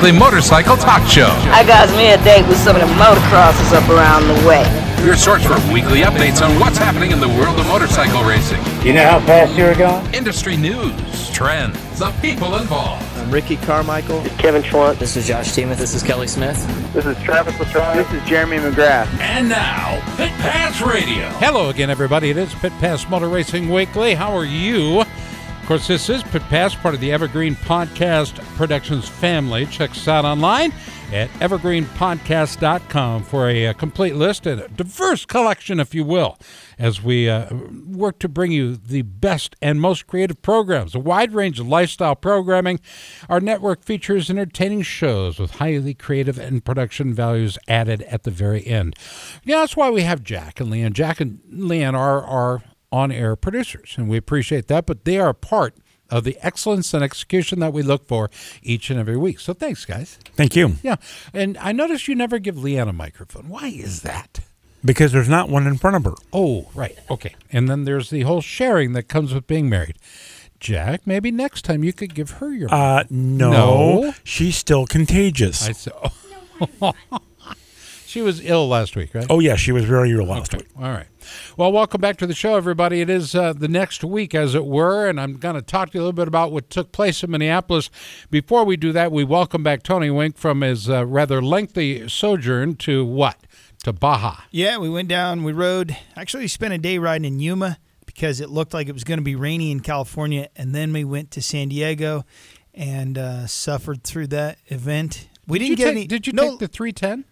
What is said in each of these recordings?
weekly motorcycle talk show. I got me a date with some of the motocrossers up around the way. Your source for weekly updates on what's happening in the world of motorcycle racing. You know how fast you're going? Industry news, trends, the people involved. I'm Ricky Carmichael. Kevin Schwantz. This is Josh Teemuth. This is Kelly Smith. This is Travis Latrobe. This is Jeremy McGrath. And now, Pit Pass Radio. Hello again, everybody. It is Pit Pass Motor Racing Weekly. How are you? Course, this is Pass, part of the Evergreen Podcast Productions family. Check us out online at evergreenpodcast.com for a, a complete list and a diverse collection, if you will, as we uh, work to bring you the best and most creative programs, a wide range of lifestyle programming. Our network features entertaining shows with highly creative and production values added at the very end. Yeah, that's why we have Jack and Leanne. Jack and Leanne are our on air producers, and we appreciate that, but they are part of the excellence and execution that we look for each and every week. So thanks, guys. Thank you. Yeah. And I noticed you never give Leanne a microphone. Why is that? Because there's not one in front of her. Oh, right. Okay. And then there's the whole sharing that comes with being married. Jack, maybe next time you could give her your. Uh, no, No. she's still contagious. I said, she was ill last week, right? oh yeah, she was very ill last week. All right. Well, welcome back to the show, everybody. It is uh, the next week, as it were, and I'm going to talk to you a little bit about what took place in Minneapolis. Before we do that, we welcome back Tony Wink from his uh, rather lengthy sojourn to what? To Baja. Yeah, we went down, we rode. Actually, we spent a day riding in Yuma because it looked like it was going to be rainy in California. And then we went to San Diego and uh, suffered through that event. We Did didn't you get take, any. Did you no, take the 310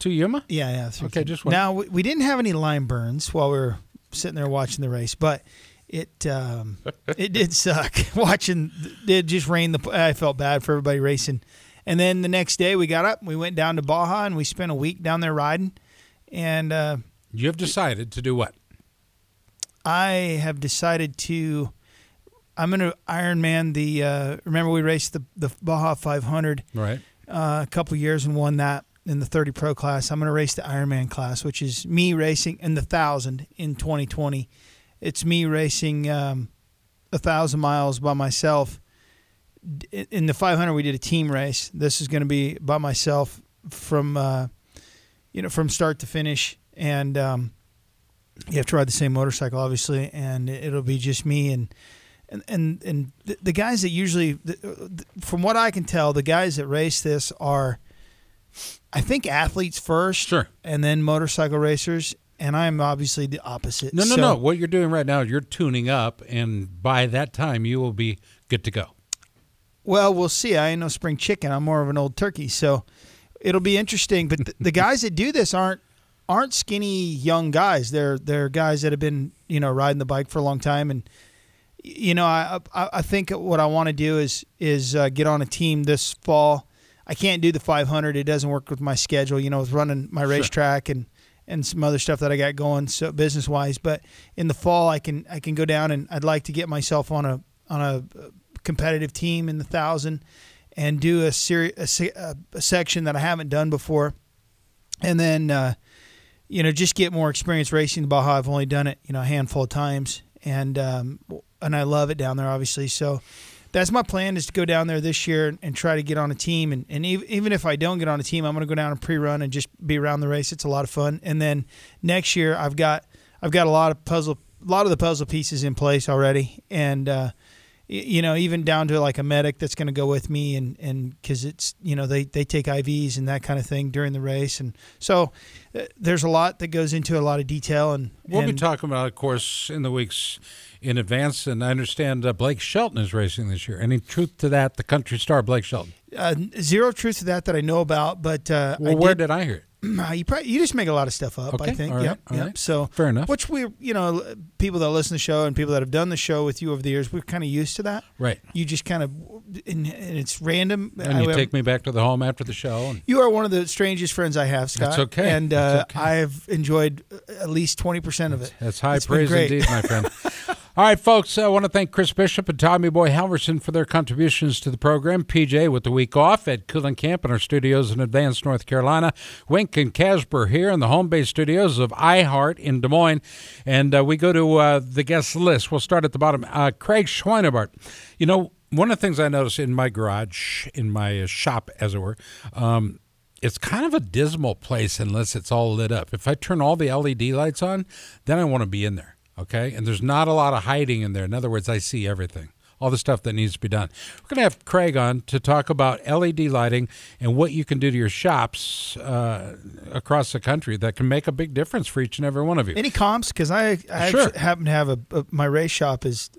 to Yuma? Yeah, yeah. that's Okay, just wondering. now we, we didn't have any lime burns while we were sitting there watching the race, but it um, it did suck watching. It just rained. The I felt bad for everybody racing, and then the next day we got up, we went down to Baja, and we spent a week down there riding, and uh, You have decided to do what? I have decided to. I'm going to Ironman the. Uh, remember we raced the the Baja 500 Right. uh, a couple years and won that in the 30 Pro class. I'm going to race the Ironman class, which is me racing in the thousand in 2020. It's me racing um, a thousand miles by myself. In the 500, we did a team race. This is going to be by myself from, uh, you know, from start to finish, and um, you have to ride the same motorcycle, obviously, and it'll be just me and and and and the, guys that usually, the, from what I can tell, the guys that race this are, I think, athletes first, Sure. and then motorcycle racers. And I'm obviously the opposite. No, no, So- no. What you're doing right now is you're tuning up, and by that time, you will be good to go. Well, we'll see. I ain't no spring chicken. I'm more of an old turkey, so it'll be interesting. But the, the guys that do this aren't aren't skinny young guys. They're they're guys that have been you know riding the bike for a long time, and you know I I, I think what I want to do is is uh, get on a team this fall. I can't do the 500. It doesn't work with my schedule. You know, with running my racetrack and and some other stuff that I got going so business wise. But in the fall, I can I can go down and I'd like to get myself on a on a competitive team in the thousand and do a, seri- a, a, a section that I haven't done before, and then uh, you know just get more experience racing the Baja. I've only done it you know a handful of times, and um, and I love it down there obviously. So that's my plan is to go down there this year and, try to get on a team. And, and ev- even if I don't get on a team, I'm going to go down and pre-run and just be around the race. It's a lot of fun. And then next year, I've got I've got a lot of puzzle, a lot of the puzzle pieces in place already, and uh, you know even down to like a medic that's going to go with me, and and because it's you know they they take IVs and that kind of thing during the race, and so uh, there's a lot that goes into a lot of detail. And We'll be talking about, of course, in the weeks in advance. And I understand uh, Blake Shelton is racing this year. Any truth to that? The country star Blake Shelton. uh, zero truth to that that I know about, but uh, Well, I where did, did I hear it? you probably you just make a lot of stuff up. Okay, I think. all yep. yep. right. So Fair enough. Which we, you know, people that listen to the show and people that have done the show with you over the years, we're kind of used to that. Right. You just kind of, and, and it's random. And you I- take me back to the home after the show. And You are one of the strangest friends I have, Scott. That's okay. And That's uh, okay. I've enjoyed uh, at least twenty percent of it. That's high It's praise indeed, my friend. All right, folks, I want to thank Chris Bishop and Tommy Boy Halverson for their contributions to the program. PJ with the week off at Cooling Camp in our studios in Advance, North Carolina. Wink and Casper here in the home base studios of iHeart in Des Moines. And uh, we go to uh, the guest list. We'll start at the bottom. Uh, Craig Schweinebart. You know, one of the things I noticed in my garage, in my shop, as it were, um, it's kind of a dismal place unless it's all lit up. If I turn all the LED lights on, then I want to be in there. Okay, and there's not a lot of hiding in there. In other words, I see everything. All the stuff that needs to be done. We're going to have Craig on to talk about LED lighting and what you can do to your shops uh, across the country that can make a big difference for each and every one of you. Any comps? Because I, I Sure. happen to have a, a my race shop is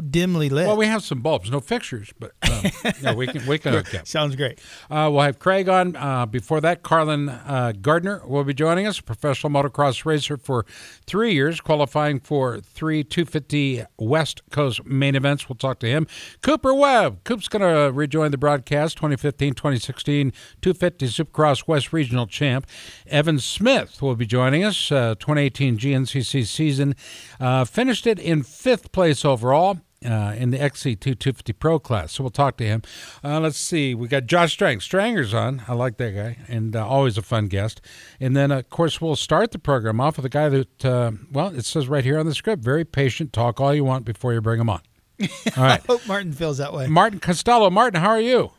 dimly lit. Well, we have some bulbs, no fixtures, but um, yeah, we can we can hook up. Sounds great. Uh, we'll have Craig on. Uh, before that, Carlen uh, Gardner will be joining us, a professional motocross racer for three years, qualifying for three 250 West Coast main events. We'll talk to him. Cooper Webb. Coop's going to rejoin the broadcast 2015 2016 250 Supercross West Regional Champ. Evan Smith will be joining us, uh, 2018 GNCC season. Uh, finished it in fifth place overall uh, in the XC2 250 Pro class. So we'll talk to him. Uh, let's see. We got Josh Strang. Stranger's on. I like that guy, and uh, always a fun guest. And then, of course, we'll start the program off with a guy that, uh, well, it says right here on the script, very patient. Talk all you want before you bring him on. All right. Hope Martin feels that way. Martin Castelo. Martin, how are you?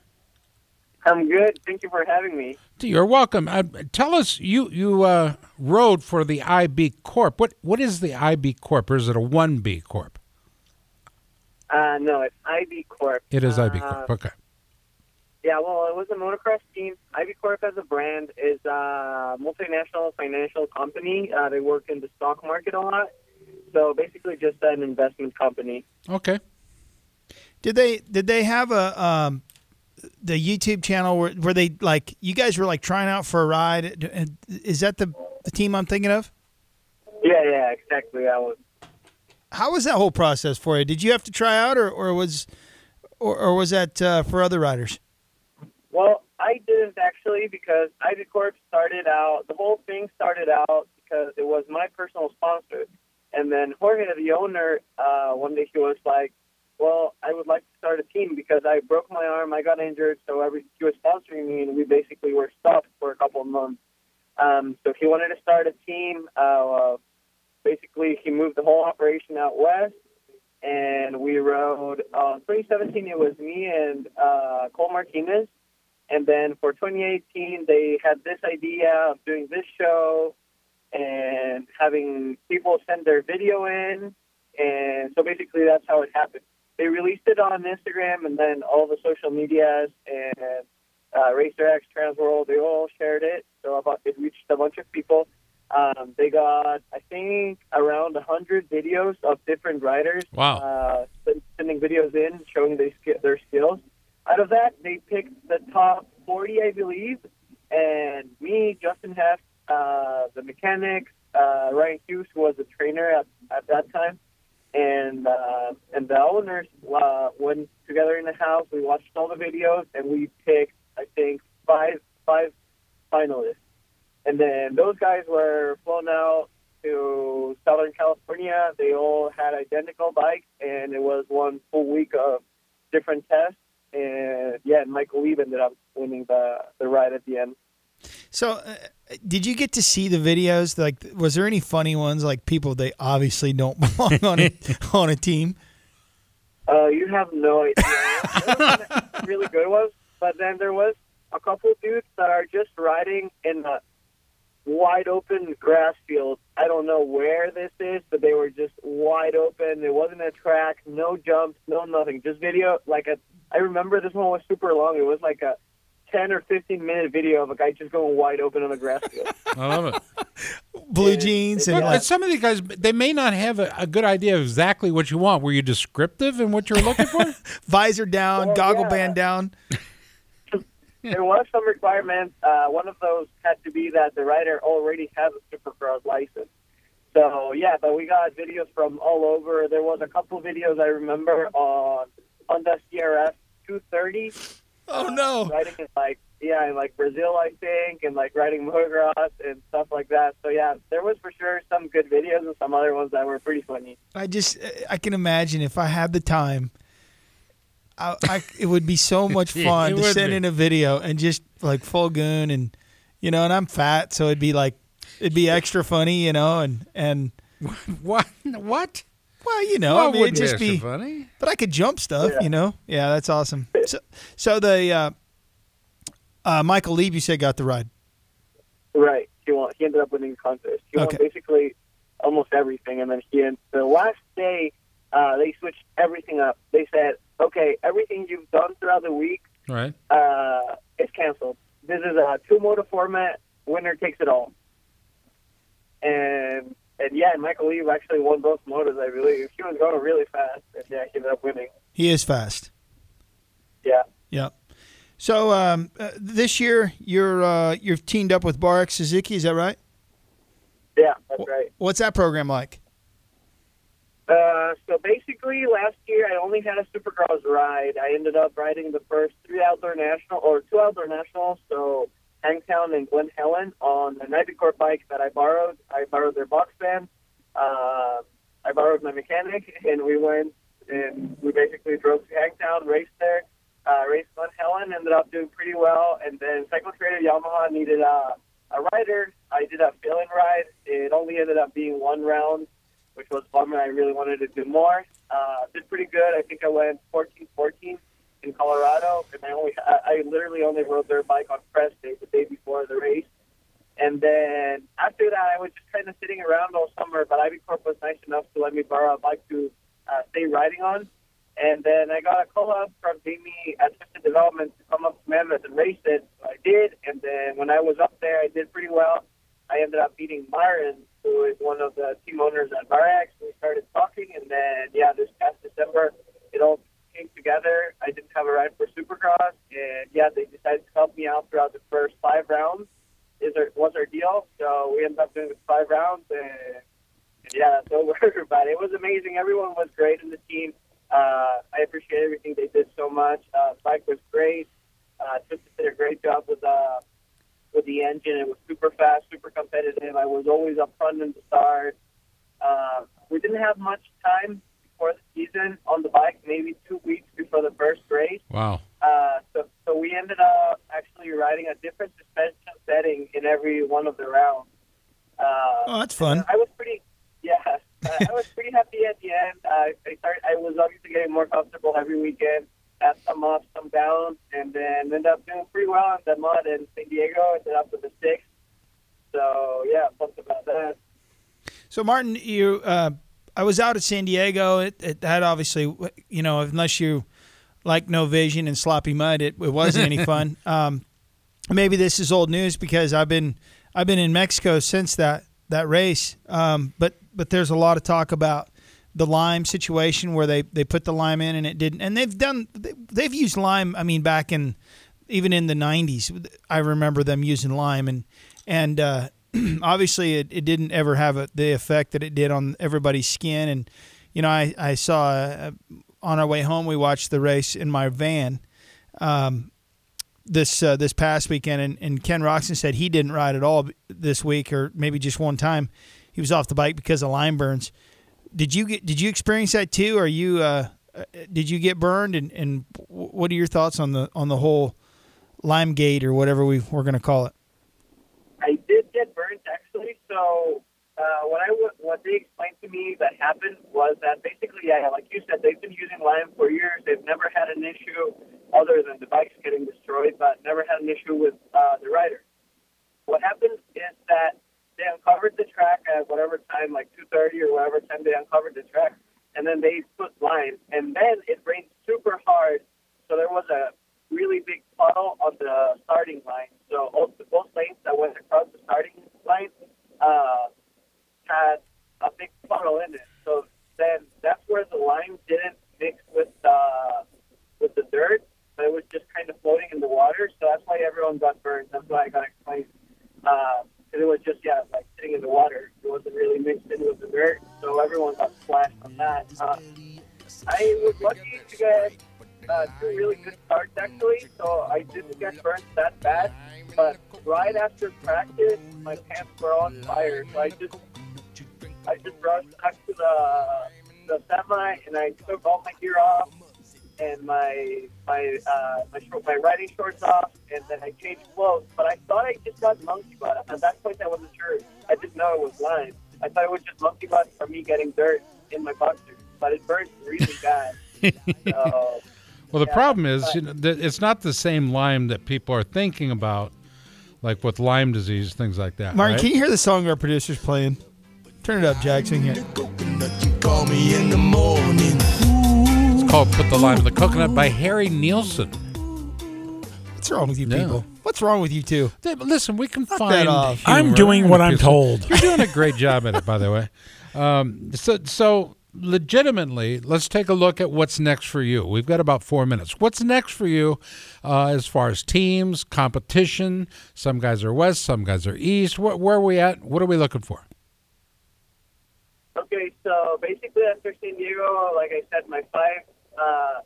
I'm good. Thank you for having me. You're welcome. Uh, tell us, you you uh, rode for the IB Corp. What what is the IB Corp? Or is it a one B Corp? Uh, no, it's IB Corp. It is IB Uh, Corp. Okay. Yeah, well, it was a motocross team. IB Corp as a brand is a multinational financial company. Uh, they work in the stock market a lot. So basically, just an investment company. Okay. Did they did they have a um, the YouTube channel where where they like you guys were like trying out for a ride? Is that the the team I'm thinking of? Yeah, yeah, exactly. That was. How was that whole process for you? Did you have to try out, or, or was or, or was that uh, for other riders? Well, I didn't actually because IB Corp started out. The whole thing started out because it was my personal sponsor, and then Jorge, the owner, uh, one day he was like, "Well, I would like to start a team because I broke my arm, I got injured, so every he was sponsoring me, and we basically were stopped for a couple of months. Um, so he wanted to start a team. Uh, basically, he moved the whole operation out west." And we rode. Uh, 2017, it was me and uh, Cole Martinez. And then for 2018, they had this idea of doing this show and having people send their video in. And so basically, that's how it happened. They released it on Instagram and then all the social medias and uh, Racer X, Transworld, they all shared it. So about it reached a bunch of people. Um, they got, I think, around 100 videos of different riders Wow. uh, sending videos in, showing their, their skills. Out of that, they picked the top 40, I believe, and me, Justin Heft, uh, the mechanics, uh, Ryan Hughes, who was the trainer at, at that time, and uh, and the owners uh, went together in the house. We watched all the videos, and we picked, I think, five five finalists. And then those guys were flown out to Southern California. They all had identical bikes, and it was one full week of different tests. And yeah, and Michael Leib ended up winning the the ride at the end. So, uh, did you get to see the videos? Like, was there any funny ones? Like people they obviously don't belong on a, on a team. Uh, you have no idea. There was some really good ones, but then there was a couple dudes that are just riding in a wide open grass field. I don't know where this is, but they were just wide open. There wasn't a track, no jumps, no nothing. Just video. Like a, I remember this one was super long. It was like a ten or fifteen minute video of a guy just going wide open on a grass field. I love it. Blue jeans and But, like, but some of these guys, they may not have a, a good idea of exactly what you want. Were you descriptive in what you were looking for? visor down, Well, goggle yeah. band down. There was some requirements. Uh, one of those had to be that the rider already has a supercross license. So yeah, but we got videos from all over. There was a couple videos I remember on on the CRF 230. Oh no! riding in like yeah, in like Brazil, I think, and like riding motocross and stuff like that. So yeah, there was for sure some good videos and some other ones that were pretty funny. I just I can imagine if I had the time, I, I it would be so much It fun to send be. in a video and just like full goon and you know, and I'm fat, so it'd be like it'd be extra funny, you know, and and what? What? Well, you know, Well, I mean, it'd just be be. funny. But I could jump stuff, Yeah. you know. Yeah, that's awesome. So, so the uh, uh, Michael Leib, you said got the ride. Right. He won. He ended up winning the contest. He Okay. won basically almost everything, and then he. en- The last day, uh, they switched everything up. They said, "Okay, everything you've done throughout the week Right. uh, is canceled. This is a two motor format. Winner takes it all." And and yeah, Michael Leib actually won both motors. I believe he was going really fast, and yeah, he ended up winning. He is fast. Yeah. Yeah. So um, uh, this year you're uh, you're teamed up with Bar X Suzuki. Is that right? Yeah, that's right. What's that program like? Uh, so basically, last year I only had a supercross ride. I ended up riding the first three outdoor national or two outdoor nationals. So Hangtown and Glen Helen on an IB Corp bike that I borrowed. I borrowed their box van. Uh, I borrowed my mechanic, and we went and we basically drove to Hangtown, raced there, uh, raced Glen Helen, ended up doing pretty well. And then Cycle Trader Yamaha needed a, a rider. I did a fill-in ride. It only ended up being one round which was bummer. I really wanted to do more. Uh, did pretty good. I think I went 14-14 in Colorado, and I only I, I literally only rode their bike on press day the day before the race. And then after that, I was just kind of sitting around all summer. But IB Corp was nice enough to let me borrow a bike to uh, stay riding on. And then I got a call up from Jamie at Twisted Development to come up to Mammoth and race it. So I did. And then when I was up there, I did pretty well. I ended up beating Myron, who is one of the team owners at Bar X. We started talking, and then yeah, this past December, it all came together. I didn't have a ride for Supercross, and yeah, they decided to help me out throughout the first five rounds. Is our, was our deal? So we ended up doing five rounds, and, yeah, that's over. but it was amazing. Everyone was great in the team. Uh, I appreciate everything they did so much. Uh, bike was great. Uh, Twisted did a great job with uh, with the engine. It was super fast, was always up front in the start. Uh, we didn't have much time before the season on the bike, maybe two weeks before the first race. Wow. Uh, so, so we ended up actually riding a different suspension setting in every one of the rounds. Uh, Oh, that's fun. I was pretty, yeah, uh, I was pretty happy at the end. Uh, I started, I was obviously getting more comfortable every weekend. Had some ups, some downs, and then ended up doing pretty well in the mud in San Diego. Ended up with a six. So pumped about that. So Martin, you, uh, I was out at San Diego. It, it had obviously, you know, unless you like no vision and sloppy mud, it, it wasn't any fun. Um, maybe this is old news because I've been I've been in Mexico since that that race. Um, but but there's a lot of talk about the lime situation where they, they put the lime in and it didn't. And they've done they- they've used lime. I mean, back in even in the '90s, I remember them using lime and and uh, obviously it, it didn't ever have a, the effect that it did on everybody's skin. And you know, I I saw uh, on our way home we watched the race in my van. Um, this uh, this past weekend, and, and Ken Roczen said he didn't ride at all this week, or maybe just one time. He was off the bike because of lime burns. Did you get? Did you experience that too? Are you? Uh, uh, did you get burned? And, and what are your thoughts on the on the whole lime gate or whatever we we're going to call it? I did get burnt actually. So uh, what I w- what they explained to me that happened was that basically, yeah, like you said, they've been using lime for years. They've never had an issue other than the bikes getting destroyed, but never had an issue with uh, the rider. What happened is that they uncovered the track at whatever time, like 2:30 or whatever time they uncovered the track, and then they put lime, and then it rained super hard, so there was a really big puddle on the starting line. So both lanes that went across the starting line uh, had a big puddle in it. So then that's where the lime didn't mix with the with the dirt, but it was just kind of floating in the water. So that's why everyone got burned. That's why I got explained. Uh, 'cause it was just yeah, like sitting in the water. It wasn't really mixed in with the dirt, so everyone got splashed on that. Uh, I was lucky to get uh, two really good starts actually, so I didn't get burnt that bad. But right after practice, my pants were on fire, so I just I just rushed back to the the semi and I took all my gear off and my my uh, my short, my riding shorts off, and then I changed clothes. But I thought I just got monkey butt. At that point, I wasn't sure. I didn't know it was lime. I thought it was just monkey butt from me getting dirt in my boxers. but it burned really bad. so, Well, the Yeah, problem is, but- you know, that it's not the same Lyme that people are thinking about, like with Lyme disease, things like that. Martin, right? can you hear the song our producer's playing? Turn it up, Jack. So we it. Call me in the morning. It's called "Put the Lime in the Coconut" by Harry Nilsson. What's wrong with you No. people? What's wrong with you two? Hey, but Listen, we can that find. off. I'm doing what I'm told. You're doing a great job at it, by the way. Um, so, so legitimately, let's take a look at what's next for you. We've got about four minutes. What's next for you uh, as far as teams, competition? Some guys are west, some guys are east. Where, where are we at? What are we looking for? Okay, so basically after San Diego, like I said, my five uh,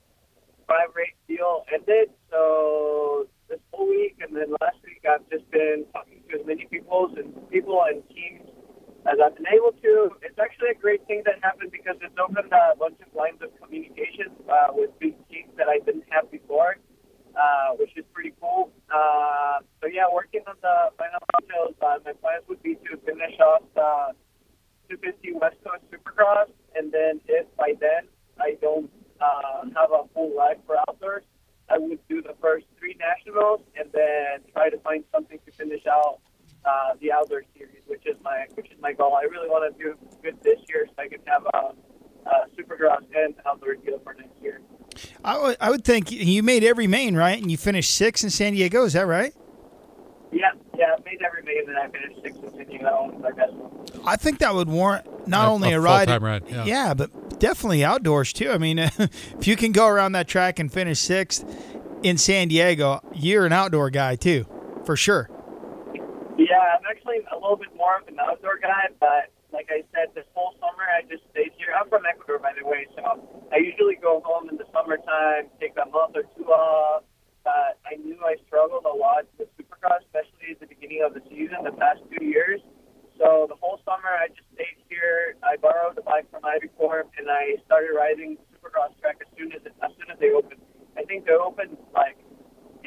five race deal ended. So this whole week and then last week, I've just been talking to as many people and people and teams as I've been able to. It's actually a great thing that happened because it's opened a bunch of lines of communication uh, with big teams that I didn't have before, uh, which is pretty cool. Uh, so yeah, working on the final details, uh, my plans would be to finish off the 250 West Coast Supercross, and then if by then I don't uh, have a full life for outdoors, I would do the first three nationals, and then try to find something to finish out the outdoor series, which is my which is my goal. I really want to do good this year, so I can have a, a Supercross and outdoor deal for next year. I would, I would think you made every main, right? And you finished sixth in San Diego. Is that right? Yeah, yeah, I made every main, and I finished sixth in San Diego. That one was my best one. I think that would warrant not A- only a a, ride, full-time ride, yeah. but definitely outdoors too. I mean, if you can go around that track and finish sixth in San Diego, you're an outdoor guy too, for sure. Yeah, I'm actually a little bit more of an outdoor guy, but like I said, this whole summer I just stayed here. I'm from Ecuador, by the way, so I usually go home in the summertime, take a month or two off. But I knew I struggled a lot with Supercross, especially at the beginning of the season, the past two years. So the whole summer I just stayed here. I borrowed a bike from IB Corp, and I started riding Supercross track as soon as as soon as they opened. I think they opened like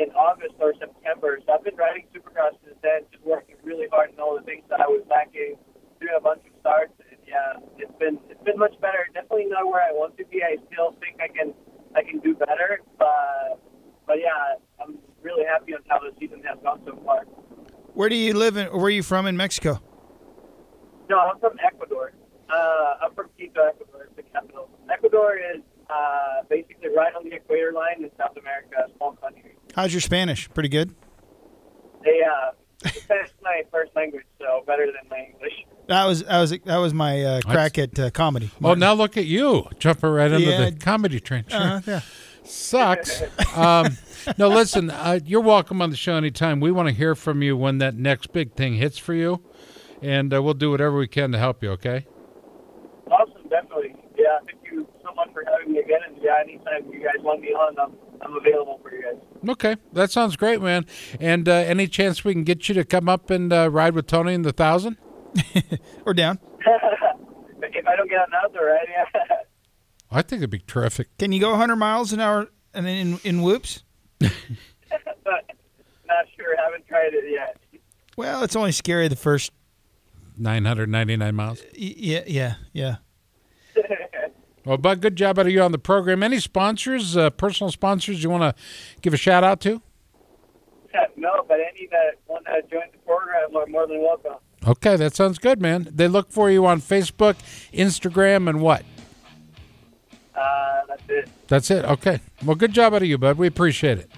in August or September. So I've been riding Supercross since then, just working really hard on all the things that I was lacking, doing a bunch of starts, and yeah, it's been it's been much better. Definitely not where I want to be. I still think I can I can do better, but but yeah, I'm really happy on how the season has gone so far. Where do you live in? Where are you from in Mexico? No, I'm from Ecuador. Uh, I'm from Quito, Ecuador, the capital. Ecuador is uh, basically right on the equator line in South America, a small country. How's your Spanish? Pretty good. They uh, Spanish is my first language, so better than my English. That was that was that was my uh, crack at uh, comedy. Oh, now look at you jumping right into Yeah. the comedy trench. Sure. Uh, yeah. Sucks. um, no, listen, uh, you're welcome on the show anytime. We want to hear from you when that next big thing hits for you, and uh, we'll do whatever we can to help you. Okay? Awesome, definitely. Yeah, thank you so much for having me again. And yeah, anytime you guys want me on, I'm, I'm available for you guys. Okay, that sounds great, man. And uh, any chance we can get you to come up and uh, ride with Tony in the thousand? Or down. if I don't get an outdoor, right? Yeah. I think it'd be terrific. Can you go 100 miles an hour and then in in whoops? but not sure. Haven't tried it yet. Well, it's only scary the first. 999 miles. Yeah, yeah, yeah. Well, Bud, good job out of you on the program. Any sponsors, uh, personal sponsors you want to give a shout out to? no, but any that want to join the program are more than welcome. Okay, that sounds good, man. They look for you on Facebook, Instagram, and what? That's it. That's it. Okay. Well, good job out of you, bud. We appreciate it.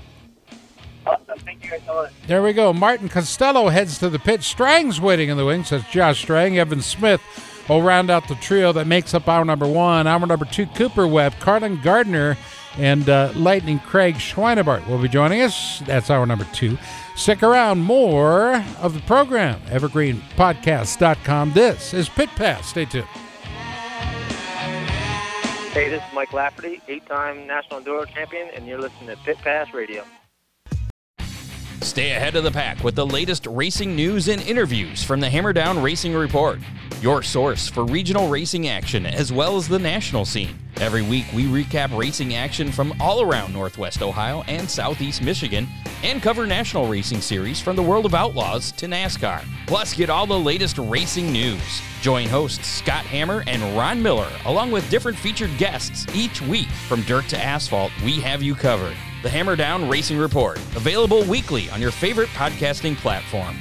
Awesome. Thank you guys so much. There we go. Martin Castelo heads to the pit. Strang's waiting in the wings. That's Josh Strang. Evan Smith will round out the trio that makes up hour number one. Hour number two, Cooper Webb, Carlen Gardner, and uh, Lightning Craig Schweinebart will be joining us. That's hour number two. Stick around. More of the program. EvergreenPodcast.com. This is Pit Pass. Stay tuned. Hey, this is Mike Lafferty, eight-time national enduro champion, and you're listening to Pit Pass Radio. Stay ahead of the pack with the latest racing news and interviews from the Hammerdown Racing Report, your source for regional racing action as well as the national scene. Every week, we recap racing action from all around Northwest Ohio and Southeast Michigan and cover national racing series from the world of outlaws to NASCAR. Plus, get all the latest racing news. Join hosts Scott Hammer and Ron Miller, along with different featured guests each week. From dirt to asphalt, we have you covered. The Hammer Down Racing Report, available weekly on your favorite podcasting platform.